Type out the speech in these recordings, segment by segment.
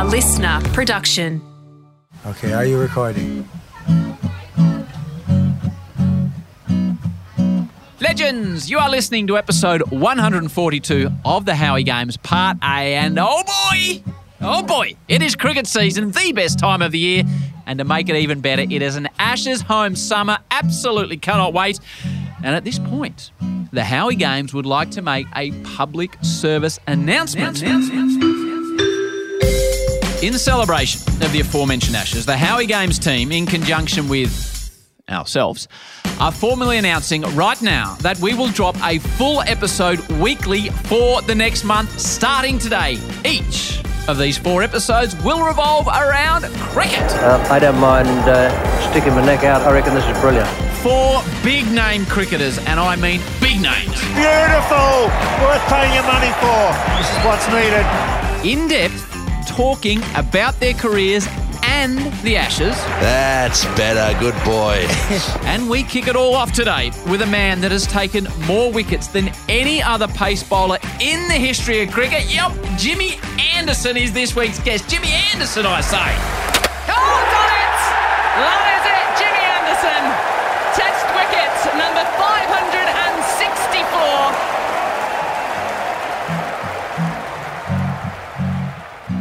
A listener production. Okay, are you recording? Legends, you are listening to episode 142 of the Howie Games, Part A. And oh boy, oh boy, it is cricket season, the best time of the year. And to make it even better, it is an Ashes home summer. Absolutely cannot wait. And at this point, the Howie Games would like to make a public service announcement. In celebration of the aforementioned Ashes, the Howie Games team, in conjunction with ourselves, are formally announcing right now that we will drop a full episode weekly for the next month, starting today. Each of these four episodes will revolve around cricket. Uh, I don't mind uh, sticking my neck out. I reckon this is brilliant. Four big name cricketers, and I mean big names. Beautiful! Worth paying your money for. This is what's needed. In depth, talking about their careers and the Ashes. That's better. Good boy. And we kick it all off today with a man that has taken more wickets than any other pace bowler in the history of cricket. Yep, Jimmy Anderson is this week's guest. Jimmy Anderson, I say. Oh,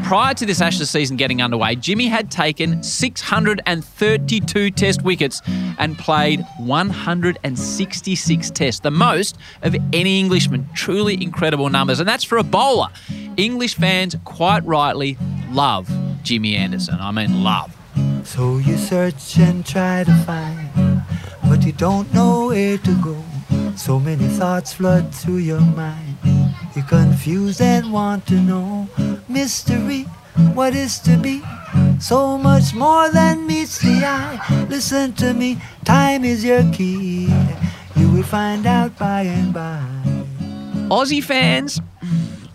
Prior to this Ashes season getting underway, Jimmy had taken 632 test wickets and played 166 tests, the most of any Englishman. Truly incredible numbers, and that's for a bowler. English fans quite rightly love Jimmy Anderson. I mean, love. So you search and try to find, but you don't know where to go. So many thoughts flood through your mind. You're confused and want to know mystery, what is to be. So much more than meets the eye. Listen to me, time is your key. You will find out by and by. Aussie fans,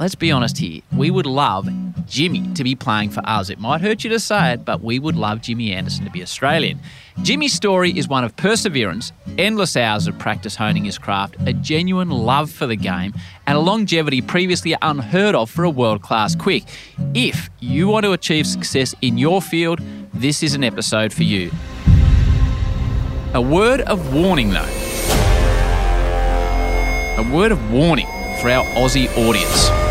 let's be honest here. We would love Jimmy to be playing for us. It might hurt you to say it, but we would love Jimmy Anderson to be Australian. Jimmy's story is one of perseverance, endless hours of practice honing his craft, a genuine love for the game, and a longevity previously unheard of for a world class quick. If you want to achieve success in your field, this is an episode for you. A word of warning, though. A word of warning for our Aussie audience.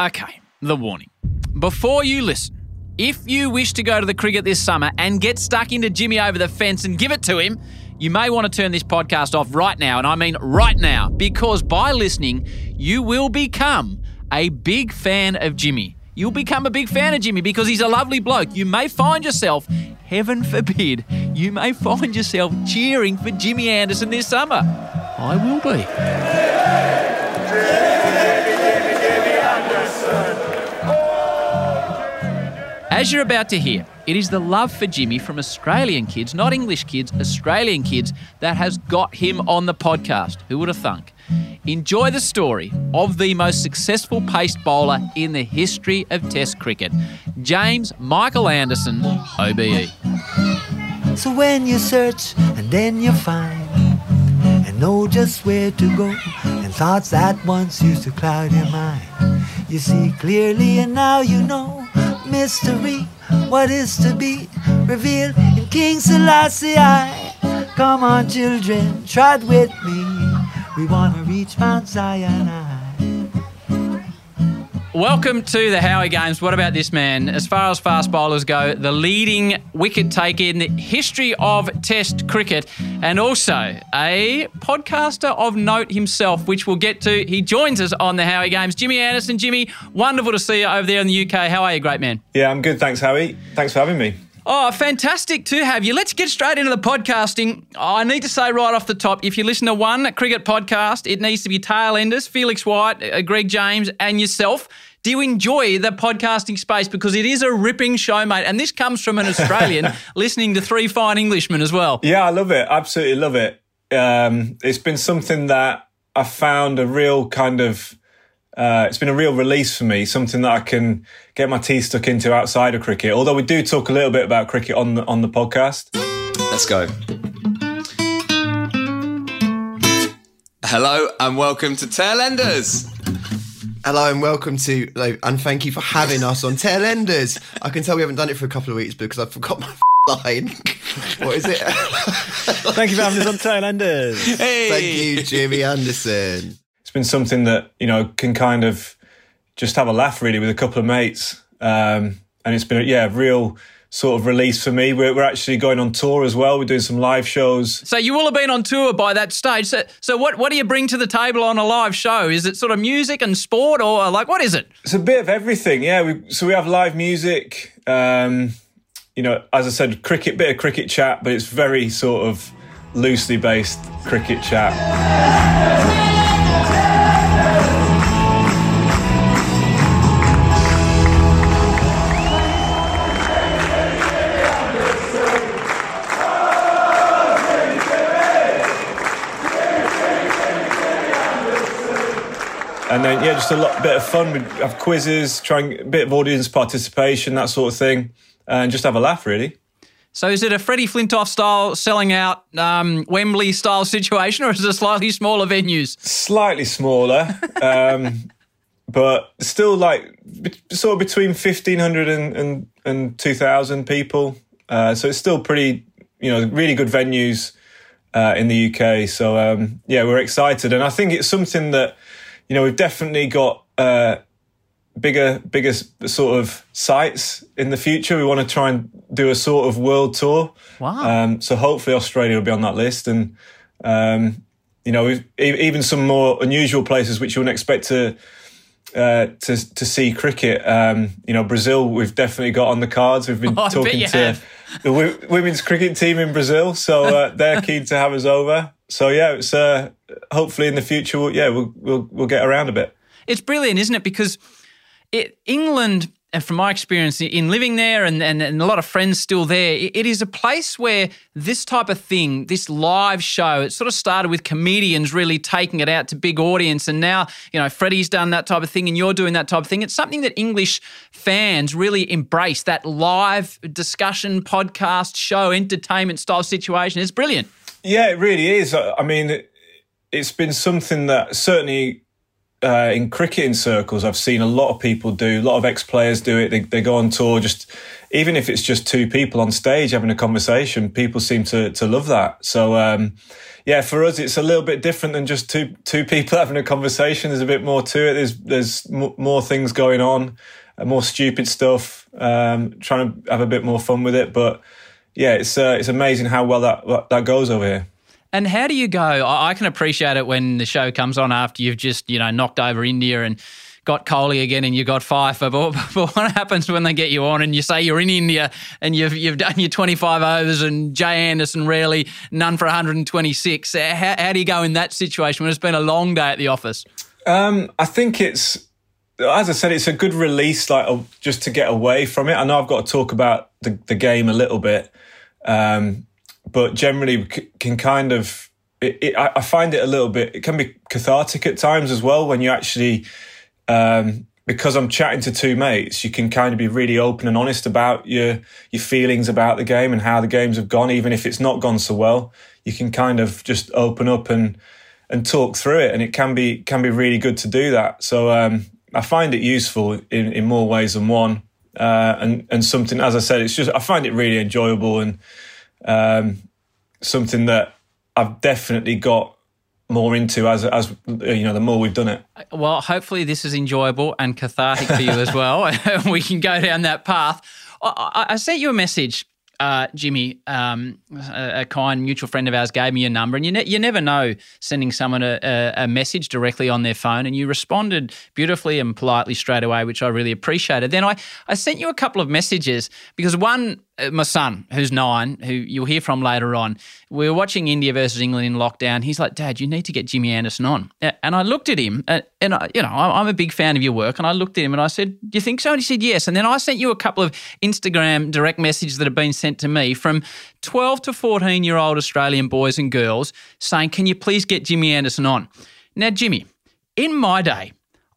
Okay, the warning. Before you listen, if you wish to go to the cricket this summer and get stuck into Jimmy over the fence and give it to him, you may want to turn this podcast off right now, and I mean right now, because by listening, you will become a big fan of Jimmy. You'll become a big fan of Jimmy because he's a lovely bloke. You may find yourself, heaven forbid, you may find yourself cheering for Jimmy Anderson this summer. I will be. As you're about to hear, it is the love for Jimmy from Australian kids, not English kids, Australian kids, that has got him on the podcast. Who would have thunk? Enjoy the story of the most successful pace bowler in the history of Test cricket, James Michael Anderson, OBE. So when you search and then you find and know just where to go and thoughts that once used to cloud your mind you see clearly and now you know mystery. What is to be revealed in King Selassie I come on children trot with me. We want to reach Mount Zion Welcome to the Howie Games. What about this man? As far as fast bowlers go, the leading wicket taker in the history of Test cricket, and also a podcaster of note himself, which we'll get to. He joins us on the Howie Games. Jimmy Anderson. Jimmy, wonderful to see you over there in the UK. How are you, great man? Yeah, I'm good. Thanks, Howie. Thanks for having me. Oh, fantastic to have you. Let's get straight into the podcasting. I need to say right off the top if you listen to one cricket podcast, it needs to be Tailenders, Felix White, uh, Greg James, and yourself. Do you enjoy the podcasting space? Because it is a ripping show, mate. And this comes from an Australian listening to three fine Englishmen as well. Yeah, I love it. Absolutely love it. Um, it's been something that I found a real kind of. Uh, it's been a real release for me, something that I can get my teeth stuck into outside of cricket. Although we do talk a little bit about cricket on the on the podcast. Let's go. Hello and welcome to Tailenders. Hello and welcome to, and thank you for having us on Tailenders. I can tell we haven't done it for a couple of weeks because I forgot my line. what is it? Thank you for having us on Tailenders. Hey. Thank you, Jimmy Anderson. It's been something that you know can kind of just have a laugh really with a couple of mates, um, and it's been a, yeah real sort of release for me. We're, we're actually going on tour as well. We're doing some live shows. So you will have been on tour by that stage. So, so what, what do you bring to the table on a live show? Is it sort of music and sport, or like what is it? It's a bit of everything, yeah. We, so we have live music. Um, you know, as I said, cricket, bit of cricket chat, but it's very sort of loosely based cricket chat. And then yeah, just a lot bit of fun. We have quizzes, trying a bit of audience participation, that sort of thing, and just have a laugh really. So is it a Freddie Flintoff style selling out um, Wembley style situation, or is it slightly smaller venues? Slightly smaller, um, but still like sort of between fifteen hundred and, and, and two thousand people. Uh, so it's still pretty, you know, really good venues uh, in the UK. So um, yeah, we're excited, and I think it's something that you know we've definitely got uh, bigger, bigger sort of sites in the future. We want to try and do a sort of world tour. Wow. Um, so hopefully Australia will be on that list, and um, you know we've, e- even some more unusual places which you wouldn't expect to. Uh, to to see cricket, um, you know, Brazil. We've definitely got on the cards. We've been Oh, talking to have. the w- women's cricket team in Brazil, so uh, they're keen to have us over. So yeah, it's uh, hopefully in the future, we'll, yeah, we'll, we'll we'll get around a bit. It's brilliant, isn't it? Because it, England, and from my experience in living there and, and, and a lot of friends still there, it- it is a place where this type of thing, this live show, it sort of started with comedians really taking it out to big audience. And now, you know, Freddie's done that type of thing and you're doing that type of thing. It's something that English fans really embrace, that live discussion, podcast, show, entertainment style situation. It's brilliant. Yeah, it really is. I mean, it- it's been something that certainly uh, in cricketing circles, I've seen a lot of people do. A lot of ex-players do it. They, they go on tour. Just even if it's just two people on stage having a conversation, people seem to to love that. So um, yeah, for us, it's a little bit different than just two two people having a conversation. There's a bit more to it. There's there's m- more things going on, uh, more stupid stuff. Um, trying to have a bit more fun with it, but yeah, it's uh, it's amazing how well that that goes over here. And how do you go? I can appreciate it when the show comes on after you've just, you know, knocked over India and got Kohli again and you got fifer. But, but what happens when they get you on and you say you're in India and you've you've done your 25 overs and Jay Anderson rarely none for 126? How, how do you go in that situation when it's been a long day at the office? Um, I think it's, as I said, it's a good release, like just to get away from it. I know I've got to talk about the, the game a little bit, um, but generally c- can kind of. It, it, I find it a little bit. It can be cathartic at times as well when you actually, um, because I'm chatting to two mates, you can kind of be really open and honest about your your feelings about the game and how the games have gone, even if it's not gone so well. You can kind of just open up and and talk through it, and it can be can be really good to do that. So um, I find it useful in, in more ways than one, uh, and and something as I said, it's just I find it really enjoyable and um, something that I've definitely got more into as as you know the more we've done it. Well, hopefully this is enjoyable and cathartic for you as well. we can go down that path. I, I sent you a message, uh, Jimmy. Um, a, a kind mutual friend of ours gave me your number, and you ne- you never know sending someone a, a, a message directly on their phone, and you responded beautifully and politely straight away, which I really appreciated. Then I I sent you a couple of messages because one. Uh, My son, who's nine, who you'll hear from later on, we were watching India versus England in lockdown. He's like, "Dad, you need to get Jimmy Anderson on." And I looked at him, uh, and I, you know, I'm a big fan of your work. And I looked at him and I said, "Do you think so?" And he said, "Yes." And then I sent you a couple of Instagram direct messages that have been sent to me from 12 to 14 year old Australian boys and girls saying, "Can you please get Jimmy Anderson on?" Now, Jimmy, in my day,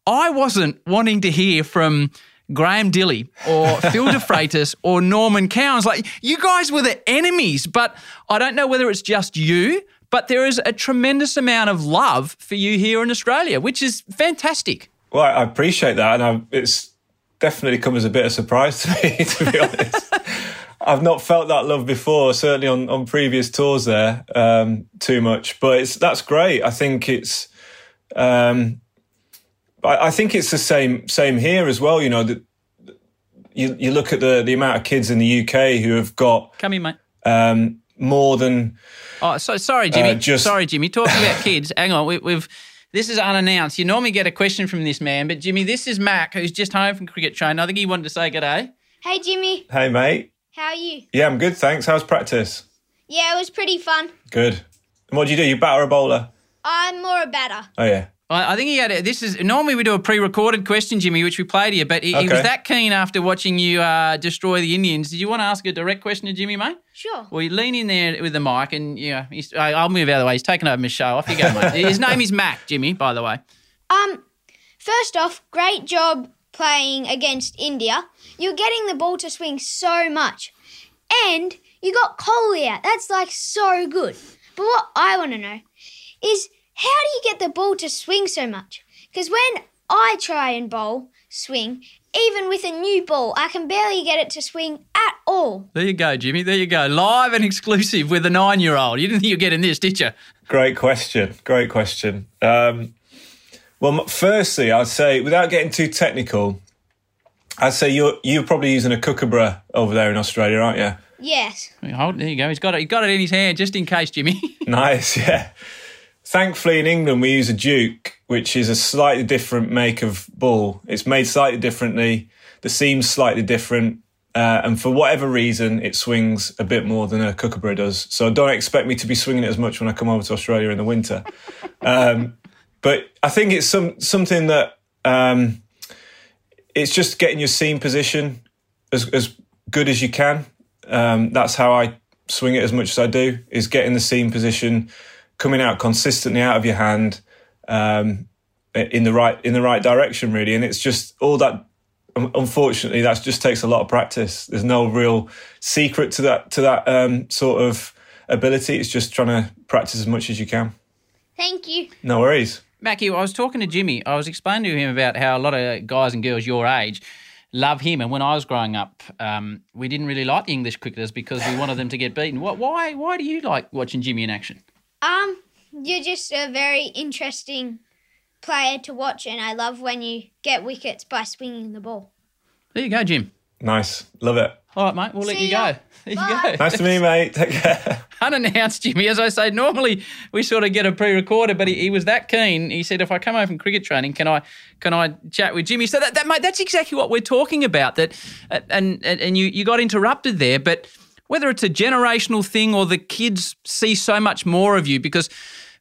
I wasn't wanting to hear from Graham Dilley or Phil DeFreitas or Norman Cowans. Like, you guys were the enemies, but I don't know whether it's just you, but there is a tremendous amount of love for you here in Australia, which is fantastic. Well, I appreciate that, and I, it's definitely come as a bit of a surprise to me, to be honest. I've not felt that love before, certainly on, on previous tours there, um, too much. But it's that's great. I think it's, um, I, I think it's the same same here as well. You know, that you you look at the the amount of kids in the UK who have got Come in, mate. um, more than Oh, so sorry, Jimmy. Uh, just- Sorry, Jimmy. Talking about kids. Hang on, we, we've. This is unannounced. You normally get a question from this man, but Jimmy, this is Mac, who's just home from cricket training. I think he wanted to say good day. Hey Jimmy, hey mate. how are you? Yeah, I'm good, thanks. How's practice? Yeah, it was pretty fun. Good. And what do you do? You bat or a bowler? I'm more a batter. Oh yeah. I I think he had. A, this is normally we do a pre-recorded question, Jimmy, which we played here. But he, he was that keen after watching you uh, destroy the Indians. Did you want to ask a direct question to Jimmy, mate? Sure. Well, you lean in there with the mic, and yeah, he's, I- I'll move out of the way. He's taking over my show. Off you go, mate. His name is Mac, Jimmy. By the way. Um, first off, great job playing against India. You're getting the ball to swing so much. And you got Kohli out. That's like so good. But what I want to know is how do you get the ball to swing so much? Because when I try and bowl, swing, even with a new ball, I can barely get it to swing at all. There you go, Jimmy. There you go. Live and exclusive with a nine-year-old. You didn't think you'd get in this, did you? Great question. Great question. Um, well, firstly, I'd say, without getting too technical, I'd say you're you're probably using a kookaburra over there in Australia, aren't you? Yes. Hold, there you go. He's got it. He got it in his hand just in case, Jimmy. Nice, yeah. Thankfully, in England, we use a Duke, which is a slightly different make of ball. It's made slightly differently. The seam's slightly different. Uh, and for whatever reason, it swings a bit more than a kookaburra does. So don't expect me to be swinging it as much when I come over to Australia in the winter. um, but I think it's some something that um, it's just getting your seam position as, as good as you can. Um, that's how I swing it as much as I do, is getting the seam position, coming out consistently out of your hand um, in the right in the right direction, really. And it's just all that. Unfortunately, that just takes a lot of practice. There's no real secret to that to that um, sort of ability. It's just trying to practice as much as you can. Thank you. No worries. Mackie, I was talking to Jimmy. I was explaining to him about how a lot of guys and girls your age love him. And when I was growing up, um, we didn't really like the English cricketers because we wanted them to get beaten. Why? Why do you like watching Jimmy in action? Um, you're just a very interesting player to watch, and I love when you get wickets by swinging the ball. There you go, Jim. Nice. Love it. All right, mate. We'll let you ya. go. There Bye. you go. Nice to meet you, mate. Take care. Unannounced, Jimmy. As I say, normally we sort of get a pre-recorded, but he, he was that keen. He said, "If I come home from cricket training, can I can I chat with Jimmy?" So that, that mate, that's exactly what we're talking about. That uh, and and, and you you got interrupted there, but whether it's a generational thing or the kids see so much more of you because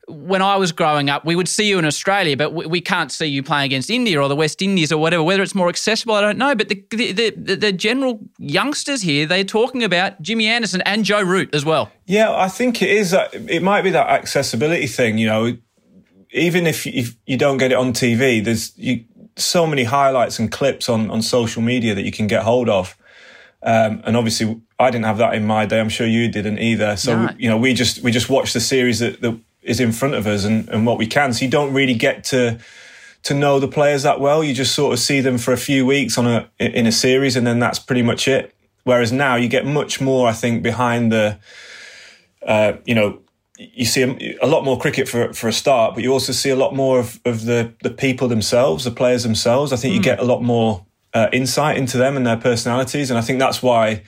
when I was growing up, we would see you in Australia, but we, we can't see you playing against India or the West Indies or whatever. Whether it's more accessible, I don't know. But the the, the, the general youngsters here, they're talking about Jimmy Anderson and Joe Root as well. Yeah, I think it is. It might be that accessibility thing. You know, even if you, if you don't get it on TV, there's you, so many highlights and clips on on social media that you can get hold of. Um, and obviously, I didn't have that in my day. I'm sure you didn't either. So No. you know, we just we just watch the series that, that is in front of us and, and what we can. So you don't really get to to know the players that well. You just sort of see them for a few weeks on a in a series, and then that's pretty much it. Whereas now you get much more, I think, behind the uh, you know, you see a, a lot more cricket for for a start, but you also see a lot more of, of the the people themselves, the players themselves. I think you get a lot more uh, insight into them and their personalities, and I think that's why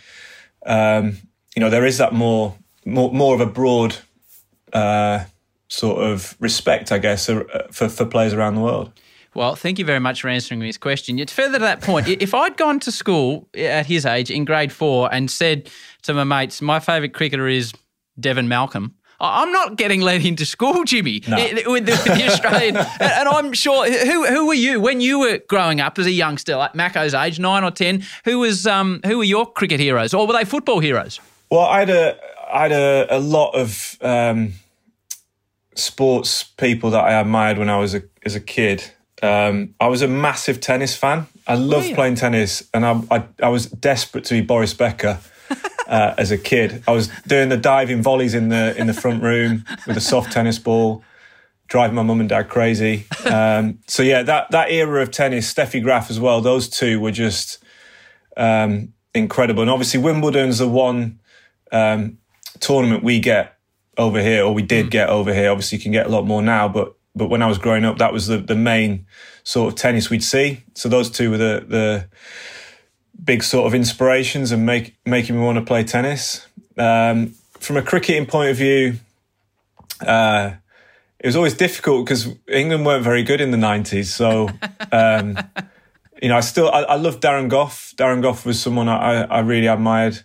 um, you know there is that more more more of a broad uh, sort of respect, I guess, uh, for for players around the world. Well, thank you very much for answering this question. Yet further to that point, if I'd gone to school at his age in grade four and said to my mates, my favourite cricketer is Devon Malcolm, I'm not getting let into school, Jimmy, No. with the, with the Australian. and, I'm sure, who who were you when you were growing up as a youngster, like Mako's age, nine or ten? Who was um who were your cricket heroes, or were they football heroes? Well, I had a I had a, a lot of um, sports people that I admired when I was a as a kid. Um, I was a massive tennis fan. I loved you? playing tennis, and I, I I was desperate to be Boris Becker. Uh, as a kid, I was doing the diving volleys in the in the front room with a soft tennis ball. driving my mum and dad crazy. Um, so yeah, that that era of tennis, Steffi Graf as well. Those two were just um, incredible. And obviously, Wimbledon's the one um, tournament we get over here, or we did get over here. Obviously, you can get a lot more now, but but when I was growing up, that was the the main sort of tennis we'd see. So those two were the the big sort of inspirations and make making me want to play tennis. Um, from a cricketing point of view, uh, it was always difficult because England weren't very good in the nineties. So, um, you know, I still I, I love Darren Gough. Darren Gough was someone I, I really admired.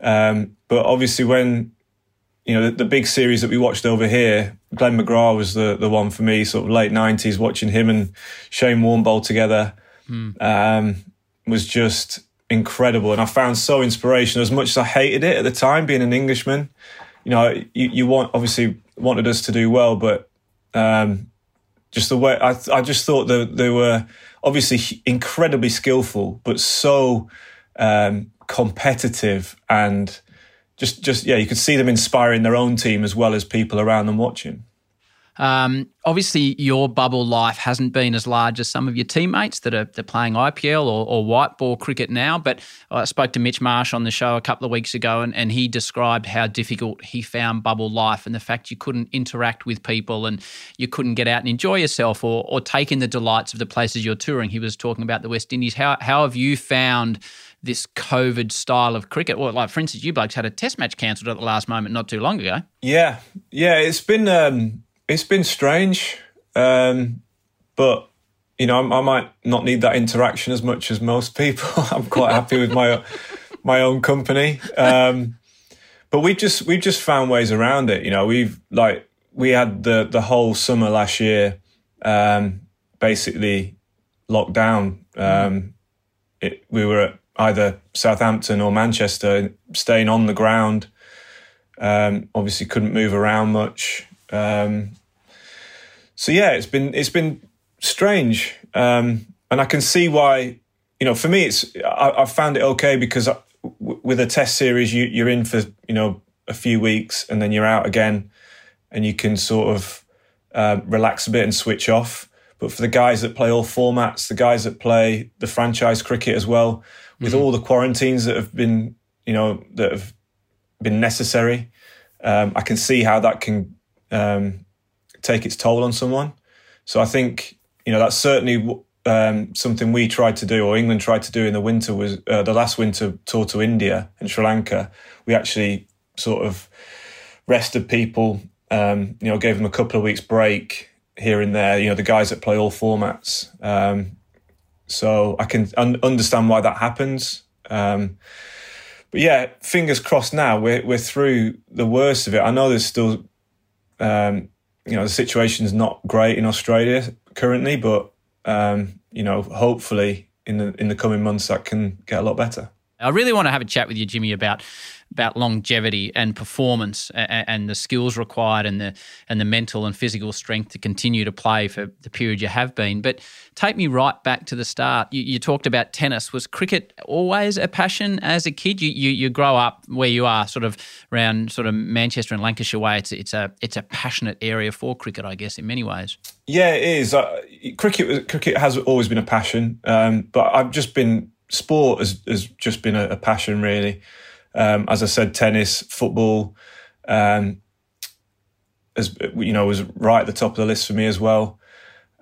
Um, but obviously, when you know the, the, big series that we watched over here, Glenn McGrath was the the one for me. Sort of late nineties, watching him and Shane Warne together mm. um, was just incredible, and I found so inspirational. As much as I hated it at the time, being an Englishman, you know, you, you want obviously wanted us to do well, but um, just the way I, I just thought that they were obviously incredibly skillful, but so um, competitive and just, just yeah, you could see them inspiring their own team as well as people around them watching. Um, obviously, your bubble life hasn't been as large as some of your teammates that are playing IPL or, or white ball cricket now. But I spoke to Mitch Marsh on the show a couple of weeks ago, and, and he described how difficult he found bubble life and the fact you couldn't interact with people and you couldn't get out and enjoy yourself or, or take in the delights of the places you're touring. He was talking about the West Indies. How, how have you found this COVID style of cricket? Well, like for instance, you blokes had a test match cancelled at the last moment not too long ago. Yeah, yeah, it's been. Um it's been strange, um, but you know, I, I, might not need that interaction as much as most people. I'm quite happy with my my own company. Um, but we just we've just found ways around it. You know, we've like we had the the whole summer last year, um, basically locked down. Um, it, we were at either Southampton or Manchester, staying on the ground. Um, obviously, couldn't move around much. Um, so yeah, it's been it's been strange, um, and I can see why. You know, for me, it's I, I found it okay because I, w- with a test series, you, you're in for you know a few weeks and then you're out again, and you can sort of uh, relax a bit and switch off. But for the guys that play all formats, the guys that play the franchise cricket as well, with mm-hmm. all the quarantines that have been, you know, that have been necessary, um, I can see how that can um, take its toll on someone. So I think you know that's certainly um, something we tried to do, or England tried to do in the winter. Was uh, the last winter tour to India and Sri Lanka? We actually sort of rested people. Um, you know, gave them a couple of weeks break here and there. You know, the guys that play all formats. Um, so I can un- understand why that happens. Um, but yeah, fingers crossed. Now we're we're through the worst of it. I know there's still um, you know the situation's not great in Australia currently, but um, you know hopefully in the in the coming months that can get a lot better. I really want to have a chat with you, Jimmy, about about longevity and performance and, and, the skills required and the and the mental and physical strength to continue to play for the period you have been. But take me right back to the start. You, you talked about tennis. Was cricket always a passion as a kid? You, you, you grow up where you are, sort of around sort of Manchester and Lancashire way. It's it's a it's a passionate area for cricket, I guess, in many ways. Yeah, it is. Uh, cricket cricket has always been a passion, um, but I've just been sport has, has just been a, a passion really. Um, as I said, tennis, football, um, as you know, was right at the top of the list for me as well.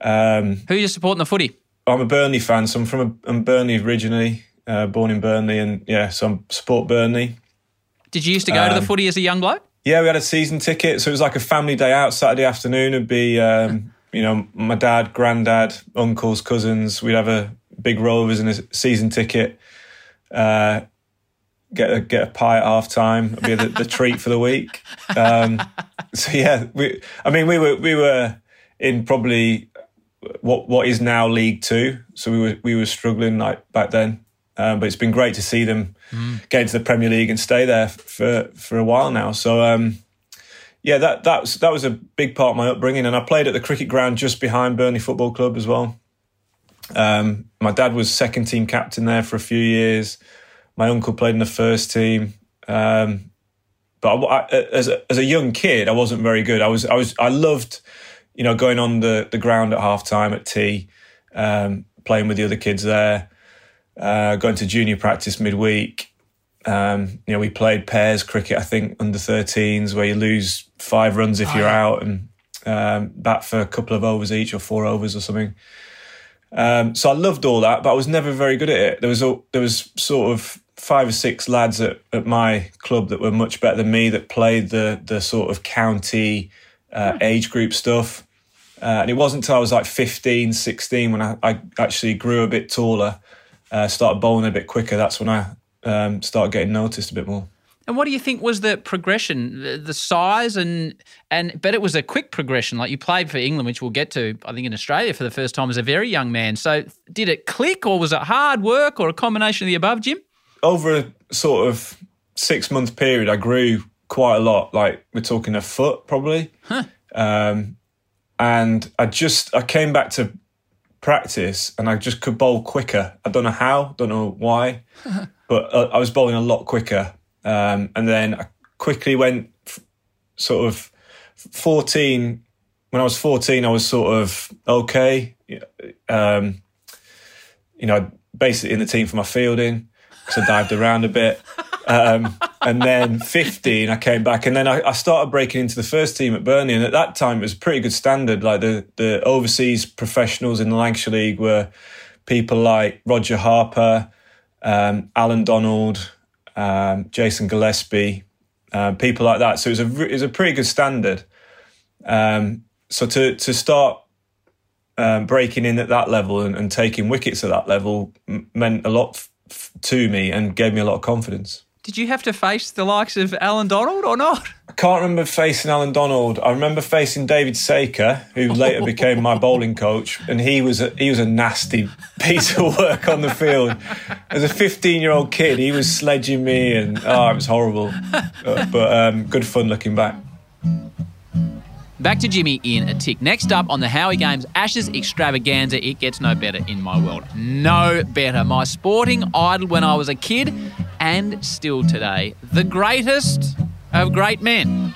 Um, Who are you supporting the footy? I'm a Burnley fan, so I'm from a, I'm Burnley originally, uh, born in Burnley, and yeah, so I'm support Burnley. Did you used to go to the um, footy as a young bloke? Yeah, we had a season ticket, so it was like a family day out. Saturday afternoon It'd be, um, you know, my dad, granddad, uncles, cousins. We'd have a big rovers and a season ticket. Uh, get a get a pie at half time. Be the, the treat for the week. Um, so yeah, we. I mean, we were we were in probably what what is now League Two. So we were we were struggling like back then. Um, but it's been great to see them mm. get into the Premier League and stay there for for a while now. So um, yeah, that that was that was a big part of my upbringing, and I played at the cricket ground just behind Burnley Football Club as well. Um, my dad was second team captain there for a few years. My uncle played in the first team. Um, but I, I, as a, as a young kid, I wasn't very good. I was I was I loved you know, going on the, the ground at half time at tea, um, playing with the other kids there, uh, going to junior practice midweek. Um, you know, we played pairs cricket, I think, under 13s, where you lose five runs if you're out and um, bat for a couple of overs each or four overs or something. Um, so I loved all that, but I was never very good at it. There was a, there was sort of five or six lads at, at my club that were much better than me that played the the sort of county uh, age group stuff. Uh, and it wasn't until I was like 15, 16 when I, I actually grew a bit taller, uh, started bowling a bit quicker. That's when I um, started getting noticed a bit more. And what do you think was the progression, the, the size, and and but it was a quick progression. Like you played for England, which we'll get to, I think, in Australia for the first time as a very young man. So did it click, or was it hard work, or a combination of the above, Jim? Over a sort of six month period, I grew quite a lot. Like we're talking a foot probably. Um, and I just I came back to practice and I just could bowl quicker. I don't know how, don't know why, but uh, I was bowling a lot quicker. Um, and then I quickly went f- sort of 14. When I was 14, I was sort of okay. Um, you know, basically in the team for my fielding because I dived around a bit. Um, and then 15, I came back, and then I, I started breaking into the first team at Burnley. And at that time, it was pretty good standard. Like the the overseas professionals in the Lancashire League were people like Roger Harper, um, Allan Donald, um, Jason Gillespie, uh, people like that. So it was a it was a pretty good standard. Um, so to to start um, breaking in at that level and, and taking wickets at that level meant a lot f- to me and gave me a lot of confidence. Did you have to face the likes of Allan Donald or not? I can't remember facing Allan Donald. I remember facing David Saker, who later became my bowling coach, and he was a, he was a nasty piece of work on the field. As a 15 year old kid, he was sledging me, and oh, it was horrible. Uh, but um, good fun looking back. Back to Jimmy in a tick. Next up on the Howie Games Ashes extravaganza, it gets no better in my world. No better. My sporting idol when I was a kid and still today. The greatest of great men,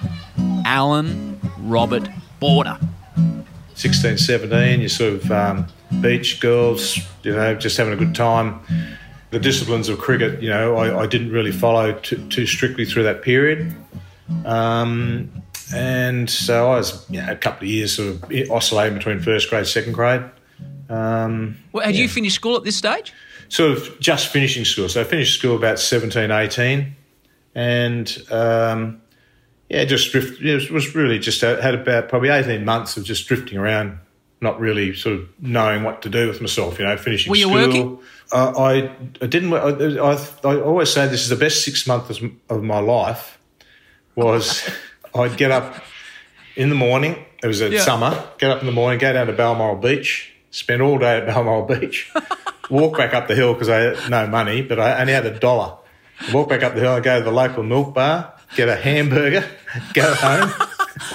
Allan Robert Border. 16, 17, you sort of um, beach girls, you know, just having a good time. The disciplines of cricket, you know, I, I didn't really follow too, too strictly through that period. Um, and so I was, you know, a couple of years sort of oscillating between first grade, second grade. Um, Well, had you finished school at this stage? sort of just finishing school. So I finished school about 17, 18. And um, yeah, just drift. It was really just had about probably 18 months of just drifting around, not really sort of knowing what to do with myself, you know, finishing Were you school. working? Uh, I, I didn't. I, I, I always say this is the best six months of my life. Was I'd get up in the morning. It was a Yeah. summer. Get up in the morning, go down to Balmoral Beach, spend all day at Balmoral Beach, walk back up the hill because I had no money, but I only had a dollar. Walk back up the hill and go to the local milk bar, get a hamburger, go home,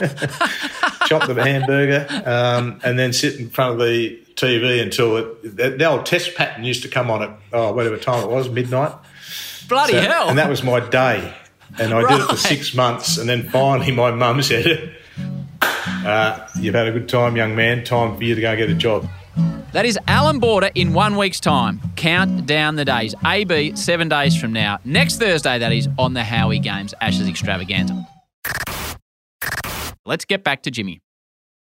chop the hamburger, um, and then sit in front of the TV until it, the, the old test pattern used to come on at oh, whatever time it was, midnight. Bloody So- hell. And that was my day. And I did it for six months. And then finally, my mum said, uh, You've had a good time, young man. Time for you to go and get a job. That is Allan Border in one week's time. Count down the days. AB, seven days from now. Next Thursday, that is, on the Howie Games Ashes Extravaganza. Let's get back to Jimmy.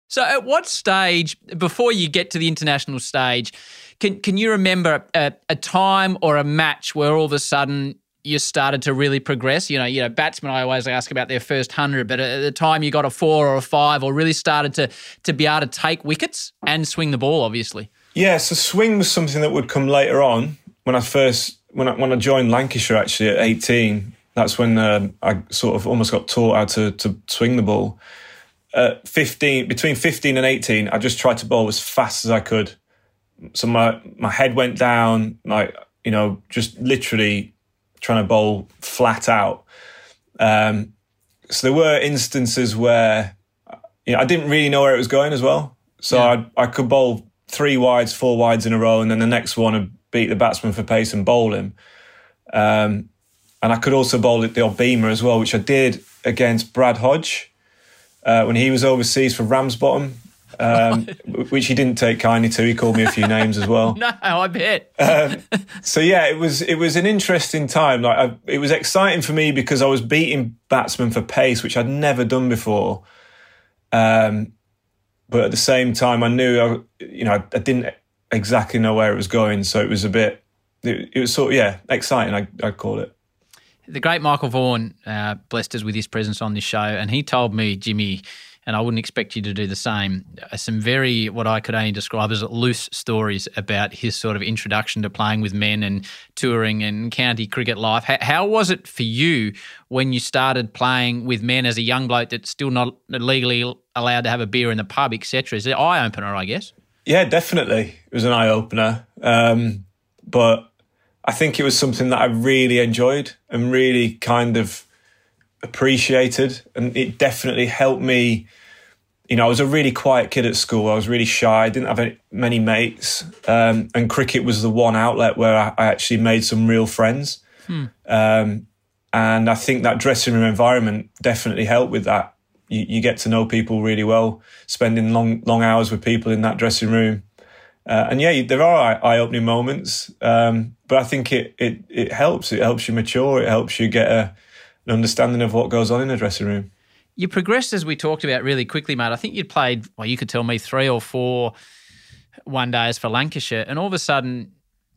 So, at what stage, before you get to the international stage, can, can you remember a, a time or a match where all of a sudden you started to really progress? You know, you know, batsmen I always ask about their first hundred, but at the time you got a four or a five, or really started to to be able to take wickets and swing the ball, obviously. Yeah, so swing was something that would come later on when I first when I, when I joined Lancashire actually at 18. That's when um, I sort of almost got taught how to to swing the ball. At 15 between 15 and 18, I just tried to bowl as fast as I could. So my my head went down, like you know, just literally trying to bowl flat out. Um, so there were instances where you know I didn't really know where it was going as well. So I I could bowl three wides, four wides in a row, and then the next one would beat the batsman for pace and bowl him. Um, and I could also bowl at the odd beamer as well, which I did against Brad Hodge uh, when he was overseas for Ramsbottom. Um, which he didn't take kindly to. He called me a few names as well. No, I bet. Um, so yeah, it was it was an interesting time. Like I, it was exciting for me because I was beating batsmen for pace, which I'd never done before. Um, but at the same time, I knew I, you know I, I didn't exactly know where it was going, so it was a bit. It, it was sort of yeah exciting. I I'd call it. The great Michael Vaughan uh, blessed us with his presence on this show, and he told me, Jimmy, and I wouldn't expect you to do the same. Uh, some very, what I could only describe as loose stories about his sort of introduction to playing with men and touring and county cricket life. How, how was it for you when you started playing with men as a young bloke that's still not legally allowed to have a beer in the pub, etc.? Is it eye opener, I guess? Yeah, definitely. It was an eye opener. Um, but I think it was something that I really enjoyed and really kind of appreciated. And it definitely helped me. You know, I was a really quiet kid at school. I was really shy. I didn't have any, many mates. Um, and cricket was the one outlet where I, I actually made some real friends. Hmm. Um, and I think that dressing room environment definitely helped with that. You, you, get to know people really well, spending long long hours with people in that dressing room. Uh, and yeah, there are eye opening moments, um, but I think it, it it helps. It helps you mature. It helps you get a, an understanding of what goes on in a dressing room. You progressed as we talked about really quickly, mate. I think you'd played. Well, you could tell me three or four one days for Lancashire, and all of a sudden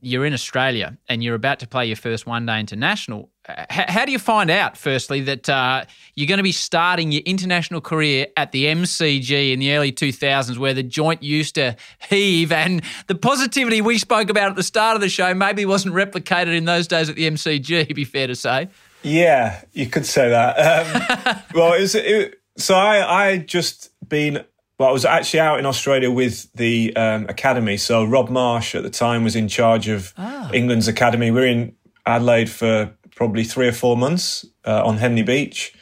you're in Australia and you're about to play your first one day international. H- how do you find out, firstly, that uh, you're going to be starting your international career at the MCG in the early 2000s, where the joint used to heave and the positivity we spoke about at the start of the show maybe wasn't replicated in those days at the MCG, be fair to say? Yeah, you could say that. Um, well, it was, it, so I, I just been well, I was actually out in Australia with the um, academy. So Rod Marsh at the time was in charge of Ah. England's academy. We were in Adelaide for probably three or four months uh, on Henley Beach.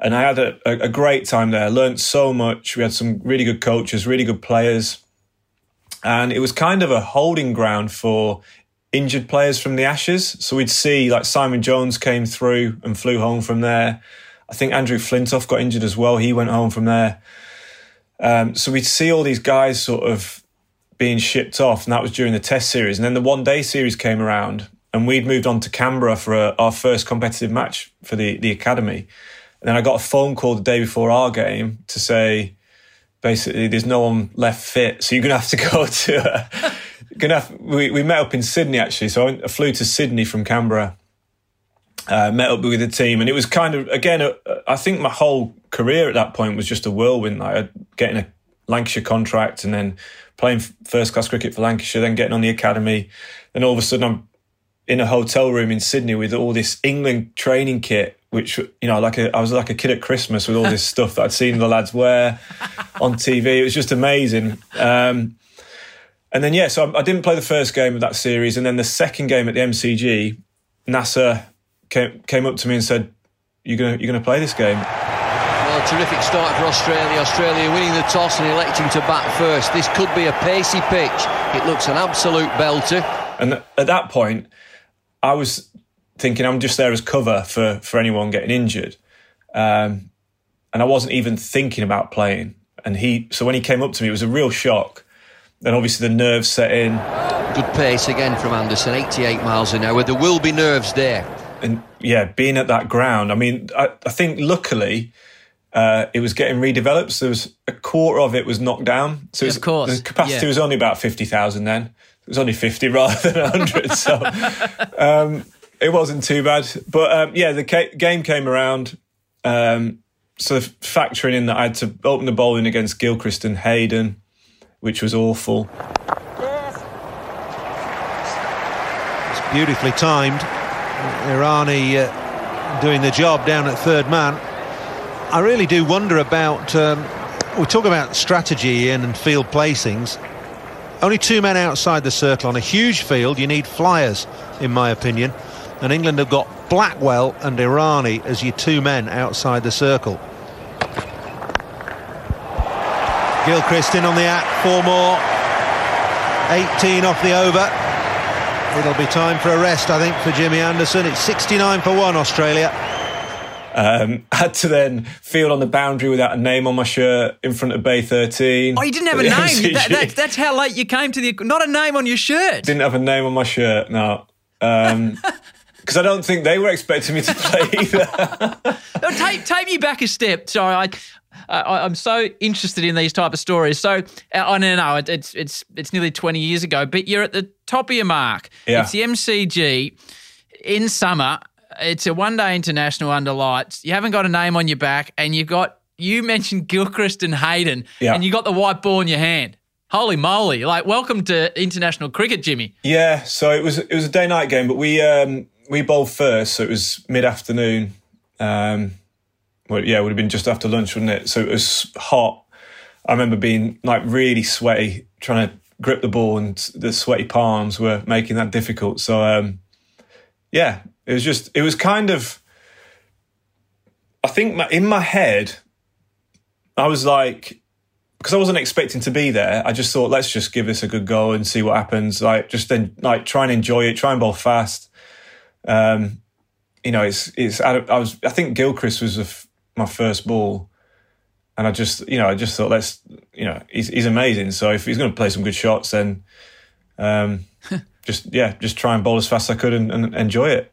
And I had a, a, a great time there. I learned so much. We had some really good coaches, really good players. And it was kind of a holding ground for injured players from the Ashes. So we'd see like Simon Jones came through and flew home from there. I think Andrew Flintoff got injured as well. He went home from there. Um, so we'd see all these guys sort of being shipped off, and that was during the Test series. And then the one day series came around, and we'd moved on to Canberra for a, our first competitive match for the, the academy. And then I got a phone call the day before our game to say, basically, there's no one left fit, so you're going to have to go to. Uh, gonna we, we met up in Sydney actually, so I, went, I flew to Sydney from Canberra. Uh, met up with the team, and it was kind of again. Uh, I think my whole career at that point was just a whirlwind. Like getting a Lancashire contract, and then playing first class cricket for Lancashire, then getting on the academy, then all of a sudden I'm in a hotel room in Sydney with all this England training kit, which you know, like a, I was like a kid at Christmas with all this stuff that I'd seen the lads wear on TV. It was just amazing. Um, and then yeah, so I, I didn't play the first game of that series, and then the second game at the MCG, Nasser came came up to me and said, "You're gonna you're gonna play this game." Well, a terrific start for Australia. Australia winning the toss and electing to bat first. This could be a pacey pitch. It looks an absolute belter. And at that point, I was thinking I'm just there as cover for for anyone getting injured, um, and I wasn't even thinking about playing. And he, so when he came up to me, it was a real shock. Then obviously the nerves set in. Good pace again from Anderson, 88 miles an hour. There will be nerves there. And yeah, being at that ground, I mean, I, I think luckily uh, it was getting redeveloped. So there was a quarter of it was knocked down. So Yeah, it was, of course, the capacity yeah. was only about 50,000 then. It was only 50 rather than 100. so um, it wasn't too bad. But um, yeah, the ca- game came around. Um, so factoring in that I had to open the bowling against Gilchrist and Hayden, which was awful. It's beautifully timed. Irani uh, doing the job down at third man. I really do wonder about. Um, we talk about strategy and field placings. Only two men outside the circle on a huge field. You need flyers, in my opinion. And England have got Blackwell and Irani as your two men outside the circle. Gilchrist in on the act, four more. 18 off the over. It'll be time for a rest, I think, for Jimmy Anderson. It's 69 for one, Australia. Um, had to then field on the boundary without a name on my shirt in front of Bay 13. Oh, you didn't have a name. That, that, that's how late you came to the. Not a name on your shirt. Didn't have a name on my shirt, no. Because I don't think they were expecting me to play either. No, take take me back a step. Sorry, I. I, I'm so interested in these type of stories. So uh, I know, no, it, it's it's it's nearly 20 years ago, but you're at the top of your mark. Yeah. It's the MCG in summer. It's a one day international under lights. You haven't got a name on your back, and you've got you mentioned Gilchrist and Hayden, Yeah. and you got the white ball in your hand. Holy moly! Like, welcome to international cricket, Jimmy. Yeah, so it was it was a day night game, but we um, we bowled first, so it was mid afternoon. Um, well, yeah, it would have been just after lunch, wouldn't it? So it was hot. I remember being like really sweaty, trying to grip the ball, and the sweaty palms were making that difficult. So um, yeah, it was just it was kind of. I think my, in my head, I was like, because I wasn't expecting to be there. I just thought, let's just give this a good go and see what happens. Like, just then, like, try and enjoy it, try and bowl fast. Um, you know, it's it's. I, I was. I think Gilchrist was f- my first ball, and I just, you know, I just thought, let's, you know, he's he's amazing. So if he's going to play some good shots, then, um, just yeah, just try and bowl as fast as I could and, and enjoy it.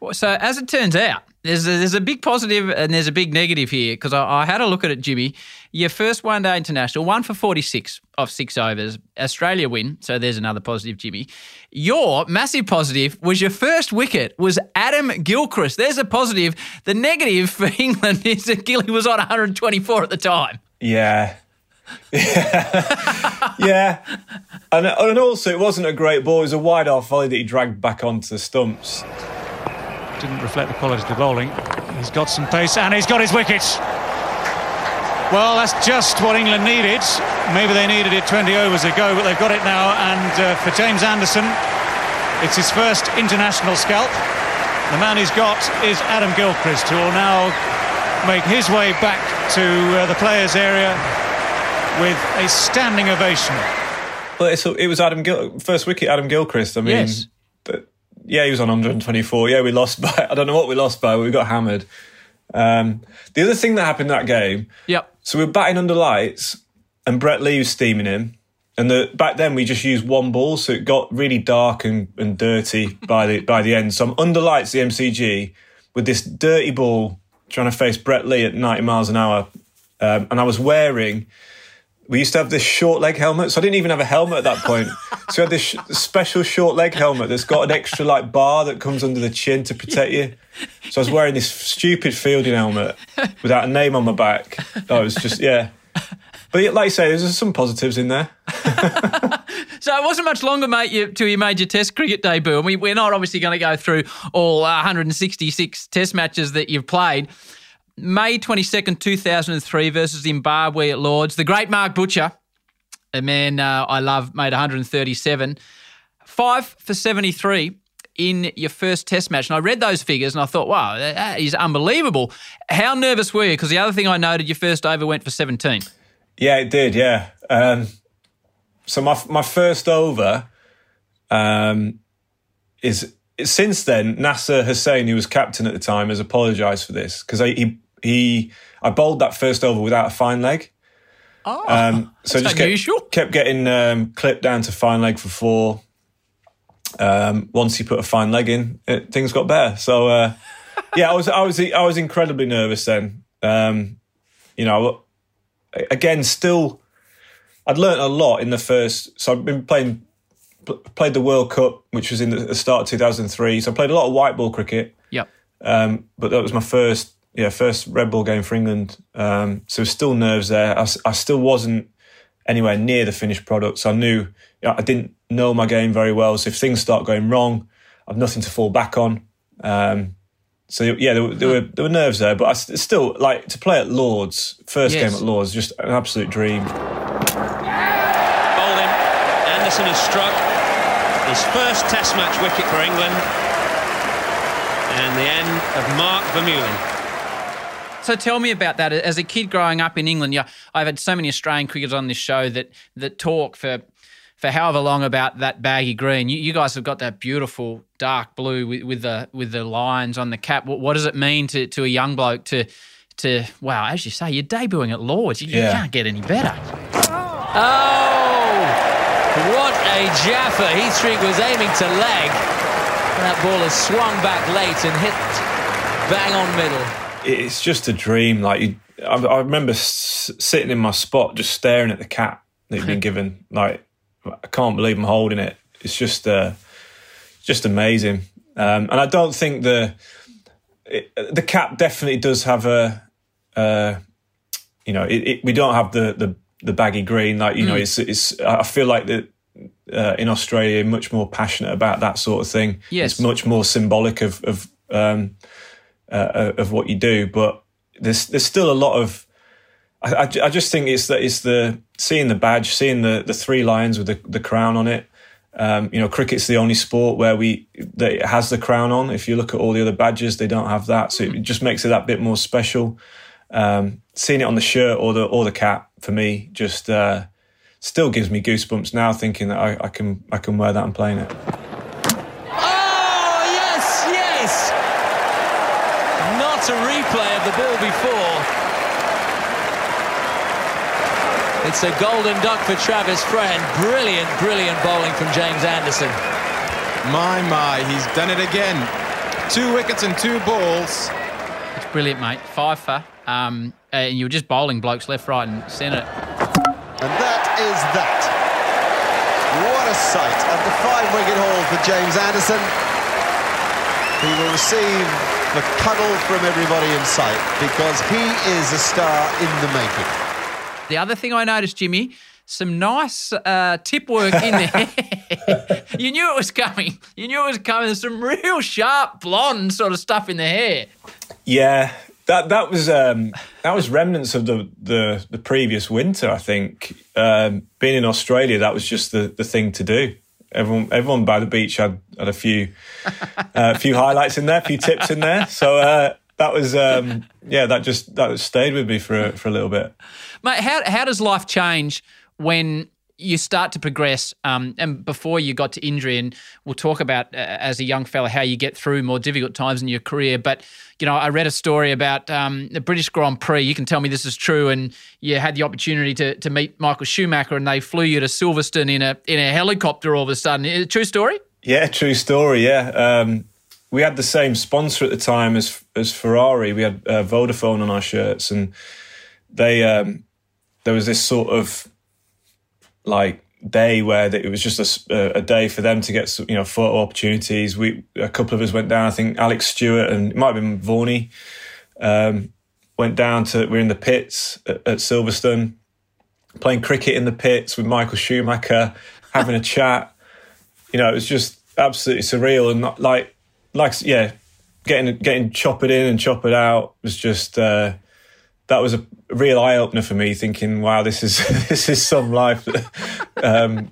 Well, So as it turns out, there's a, there's a big positive and there's a big negative here because I, I had a look at it, Jimmy. Your first one day international, one for 46 off six overs, Australia win. So there's another positive, Jimmy. Your massive positive was your first wicket was Adam Gilchrist. There's a positive. The negative for England is that Gilly was on 124 at the time. Yeah. yeah. And, and also, it wasn't a great ball. It was a wide off volley that he dragged back onto the stumps. Didn't reflect the quality of the bowling. He's got some pace and he's got his wickets. Well, that's just what England needed. Maybe they needed it 20 overs ago, but they've got it now. And uh, for James Anderson, it's his first international scalp. The man he's got is Adam Gilchrist, who will now make his way back to uh, the players' area with a standing ovation. Well, it's, it was Adam Gil, first wicket, Adam Gilchrist. I mean, Yes. Yeah, he was on 124. Yeah, we lost by, I don't know what we lost by, but we got hammered. Um, the other thing that happened that game, Yep. so we were batting under lights and Brett Lee was steaming him. And the, back then we just used one ball, so it got really dark and, and dirty by the by the end. So I'm under lights, the MCG, with this dirty ball trying to face Brett Lee at 90 miles an hour. Um, and I was wearing, we used to have this short leg helmet. So I didn't even have a helmet at that point. so we had this sh- special short leg helmet that's got an extra like bar that comes under the chin to protect you. So I was wearing this stupid fielding helmet without a name on my back. I was just, yeah. But like I say, there's some positives in there. So it wasn't much longer, mate, you, till you made your Test cricket debut. And we, we're not obviously going to go through all uh, 166 Test matches that you've played. May 22nd, 2003 versus Zimbabwe at Lords. The great Mark Butcher, a man uh, I love, made 137. Five for 73 in your first Test match. And I read those figures and I thought, wow, that is unbelievable. How nervous were you? Because the other thing I noted, your first over went for 17. Yeah, it did. Yeah. Um, so my my first over um, is since then Nasser Hussain, who was captain at the time, has apologised for this because he he I bowled that first over without a fine leg. Oh, Um, so that's just kept, unusual. kept getting um, clipped down to fine leg for four. Um, once he put a fine leg in, it, things got better. So uh, yeah, I was I was I was incredibly nervous then. Um, you know, again, still, I'd learnt a lot in the first. So I've been playing, played the World Cup, which was in the, the start of 2003. So I played a lot of white ball cricket. Yep. Um, but that was my first, yeah, first red ball game for England. Um, so still nerves there. I, I, still wasn't anywhere near the finished product. So I knew you know, I didn't know my game very well. So if things start going wrong, I've nothing to fall back on. Um, so yeah, there, were- there were there were nerves there, but I s- still like to play at Lords. First Yes. game at Lords, just an absolute dream. Bowled in. Anderson has struck his first Test match wicket for England. And the end of Mark Vermeulen. So tell me about that. As a kid growing up in England, yeah, I've had so many Australian cricketers on this show that that talk for for however long about that baggy green. You, you guys have got that beautiful dark blue with, with the with the lines on the cap. What, what does it mean to, to a young bloke to to wow? As you say, you're debuting at Lords. You, you can't get any better. Oh, what a jaffa. Heathreek was aiming to leg. That ball has swung back late and hit bang on middle. It's just a dream. Like you, I, I remember s- sitting in my spot, just staring at the cap that you've been given. Like I can't believe I'm holding it. It's just, uh, just amazing. Um, and I don't think the it, the cap definitely does have a, uh, you know, it, it, we don't have the the the baggy green. Like you know, Mm. it's it's. I feel like that. Uh, in Australia, much more passionate about that sort of thing. Yes. It's much more symbolic of of um, uh, of what you do. But there's there's still a lot of. I, I, I just think it's that it's the seeing the badge, seeing the the three lions with the, the crown on it. Um, you know, cricket's the only sport where we that it has the crown on. If you look at all the other badges, they don't have that, so it just makes it that bit more special. Um, seeing it on the shirt or the or the cap for me just uh, still gives me goosebumps now, thinking that I, I can I can wear that and playing it. Oh, yes, yes. Not a replay of the ball before. It's a golden duck for Travis Friend. Brilliant, brilliant bowling from James Anderson. My, my, he's done it again. Two wickets and two balls. It's brilliant, mate. Five for. Um, and you were just bowling blokes left, right, and centre. And that is that. What a sight at the five wicket haul for James Anderson. He will receive the cuddle from everybody in sight because he is a star in the making. The other thing I noticed, Jimmy, some nice uh, tip work in there. you knew it was coming. You knew it was coming. There's some real sharp blonde sort of stuff in the hair. Yeah, that that was um, that was remnants of the the, the previous winter. I think um, being in Australia, that was just the, the thing to do. Everyone everyone by the beach had, had a few uh, a few highlights in there, a few tips in there. So uh, that was um, yeah, that just that stayed with me for a, for a little bit. Mate, how, how does life change when you start to progress um, and before you got to injury? And we'll talk about, uh, as a young fella, how you get through more difficult times in your career. But, you know, I read a story about um, the British Grand Prix. You can tell me this is true. And you had the opportunity to, to meet Michael Schumacher and they flew you to Silverstone in a, in a helicopter all of a sudden. Is it a true story? Yeah, true story. Yeah, um, we had the same sponsor at the time as as Ferrari. We had uh, Vodafone on our shirts, and they um, there was this sort of like day where it was just a day for them to get some, you know photo opportunities. We a couple of us went down. I think Alex Stewart and it might have been Varney um, went down to. We are in the pits at, at Silverstone playing cricket in the pits with Michael Schumacher, having a chat. You know, it was just absolutely surreal and not like like yeah, getting getting choppered in and choppered out was just uh, that was a real eye opener for me. Thinking, wow, this is this is some life. um,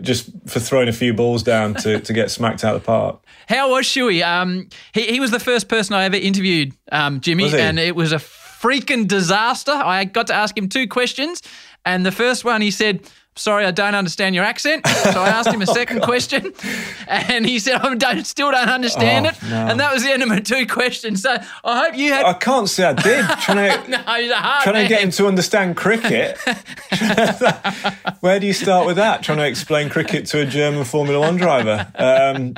just for throwing a few balls down to to get smacked out of the park. How was Shuey? Um, he, he was the first person I ever interviewed, um, Jimmy, and it was a freaking disaster. I got to ask him two questions, and the first one he said, "Sorry, I don't understand your accent." So I asked him a second question, and he said, "I don't, still don't understand Oh, it," no. and that was the end of my two questions. So I hope you had. I can't say I did. Trying to no, he's a hard trying man. to get him to understand cricket. Where do you start with that? Trying to explain cricket to a German Formula One driver. Um,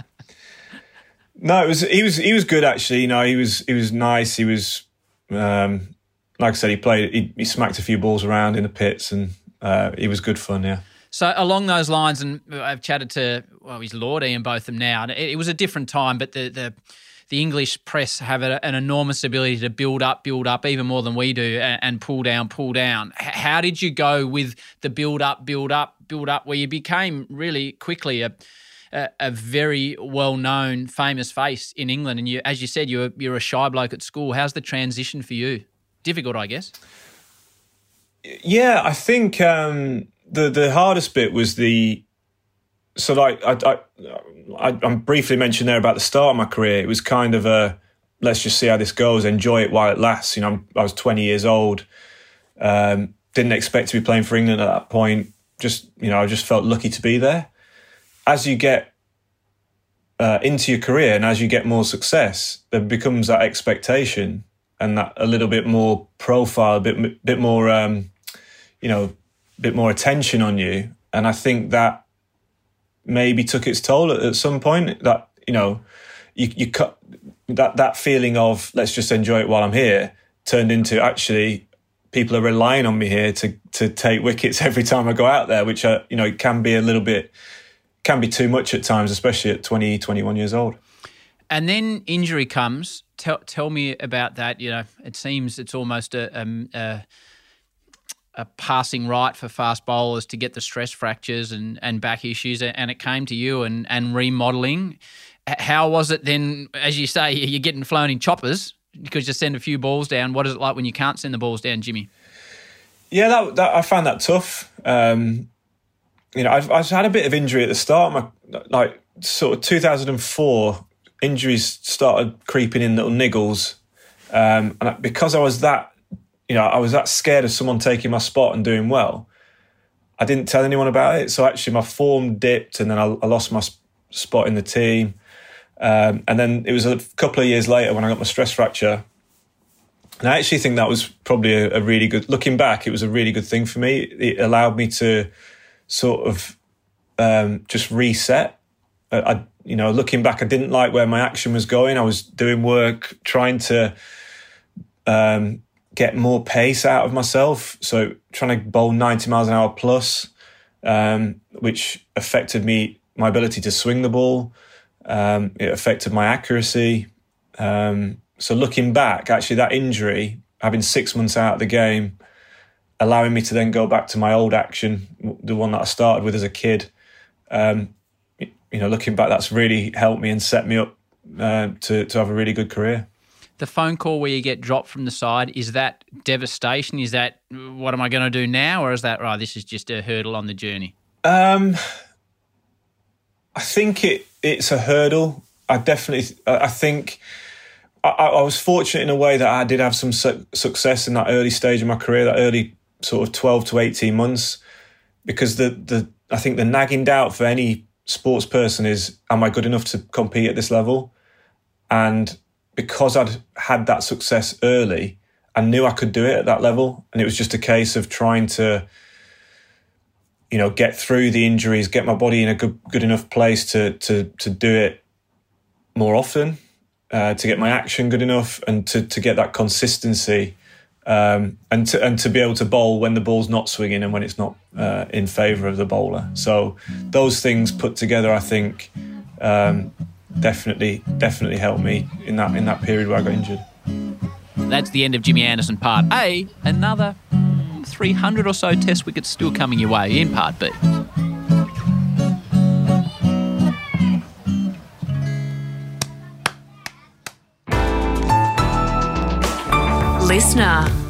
no, it was he was he was good actually. You know, he was he was nice. He was um, like I said, he played. He, he smacked a few balls around in the pits, and uh, he was good fun. Yeah. So along those lines, and I've chatted to well, his Lord and both of them now. and It, it was a different time, but the the the English press have a, an enormous ability to build up, build up, even more than we do, and, and pull down, pull down. H- how did you go with the build up, build up, build up, where you became really quickly a a, a very well known, famous face in England? And you, as you said, you're you're a shy bloke at school. How's the transition for you? Difficult, I guess. Yeah, I think um, the the hardest bit was the so like I, I I I briefly mentioned there about the start of my career. It was kind of a let's just see how this goes, enjoy it while it lasts. You know, I'm, I was 20 years old, um, didn't expect to be playing for England at that point. just you know I just felt lucky to be there. As you get uh, into your career and as you get more success, there becomes that expectation and that a little bit more profile, a bit bit more, um, you know, a bit more attention on you. And I think that maybe took its toll at, at some point. That you know, you you cut that that feeling of let's just enjoy it while I'm here turned into actually people are relying on me here to to take wickets every time I go out there, which are, you know can be a little bit can be too much at times, especially at 20, 21 years old. And then injury comes. Tell tell me about that. You know, it seems it's almost a, a, a passing rite for fast bowlers to get the stress fractures and, and back issues, and it came to you and and remodeling. How was it then? As you say, you're getting flown in choppers because you send a few balls down. What is it like when you can't send the balls down, Jimmy? Yeah, that, that I found that tough. Um, you know, I've, I've had a bit of injury at the start. My like sort of 2004 injuries started creeping in little niggles, um, and because I was that, you know, I was that scared of someone taking my spot and doing well. I didn't tell anyone about it. So actually, my form dipped, and then I, I lost my spot in the team. Um, and then it was a couple of years later when I got my stress fracture. And I actually think that was probably a, a really good. Looking back, it was a really good thing for me. It allowed me to sort of um, just reset. I, I, you know, looking back, I didn't like where my action was going. I was doing work, trying to um, get more pace out of myself. So trying to bowl 90 miles an hour plus, um, which affected me, my ability to swing the ball. Um, it affected my accuracy. Um, so looking back, actually, that injury, having six months out of the game, allowing me to then go back to my old action, the one that I started with as a kid. Um, you know, looking back, that's really helped me and set me up uh, to to have a really good career. The phone call where you get dropped from the side is that devastation? Is that what am I going to do now, or is that right? This is just a hurdle on the journey. Um, I think it it's a hurdle. I definitely I think I, I, was fortunate in a way that I did have some su- success in that early stage of my career, that early sort of 12 to 18 months because the the I think the nagging doubt for any sports person is am I good enough to compete at this level? And because I'd had that success early I knew I could do it at that level. And it was just a case of trying to you know get through the injuries get my body in a good good enough place to to to do it more often uh, to get my action good enough and to to get that consistency um, and to and to be able to bowl when the ball's not swinging and when it's not uh, in favour of the bowler. So those things put together, I think, um, definitely definitely helped me in that in that period where I got injured. That's the end of Jimmy Anderson Part A. Another 300 or so test wickets still coming your way in Part B. Listener.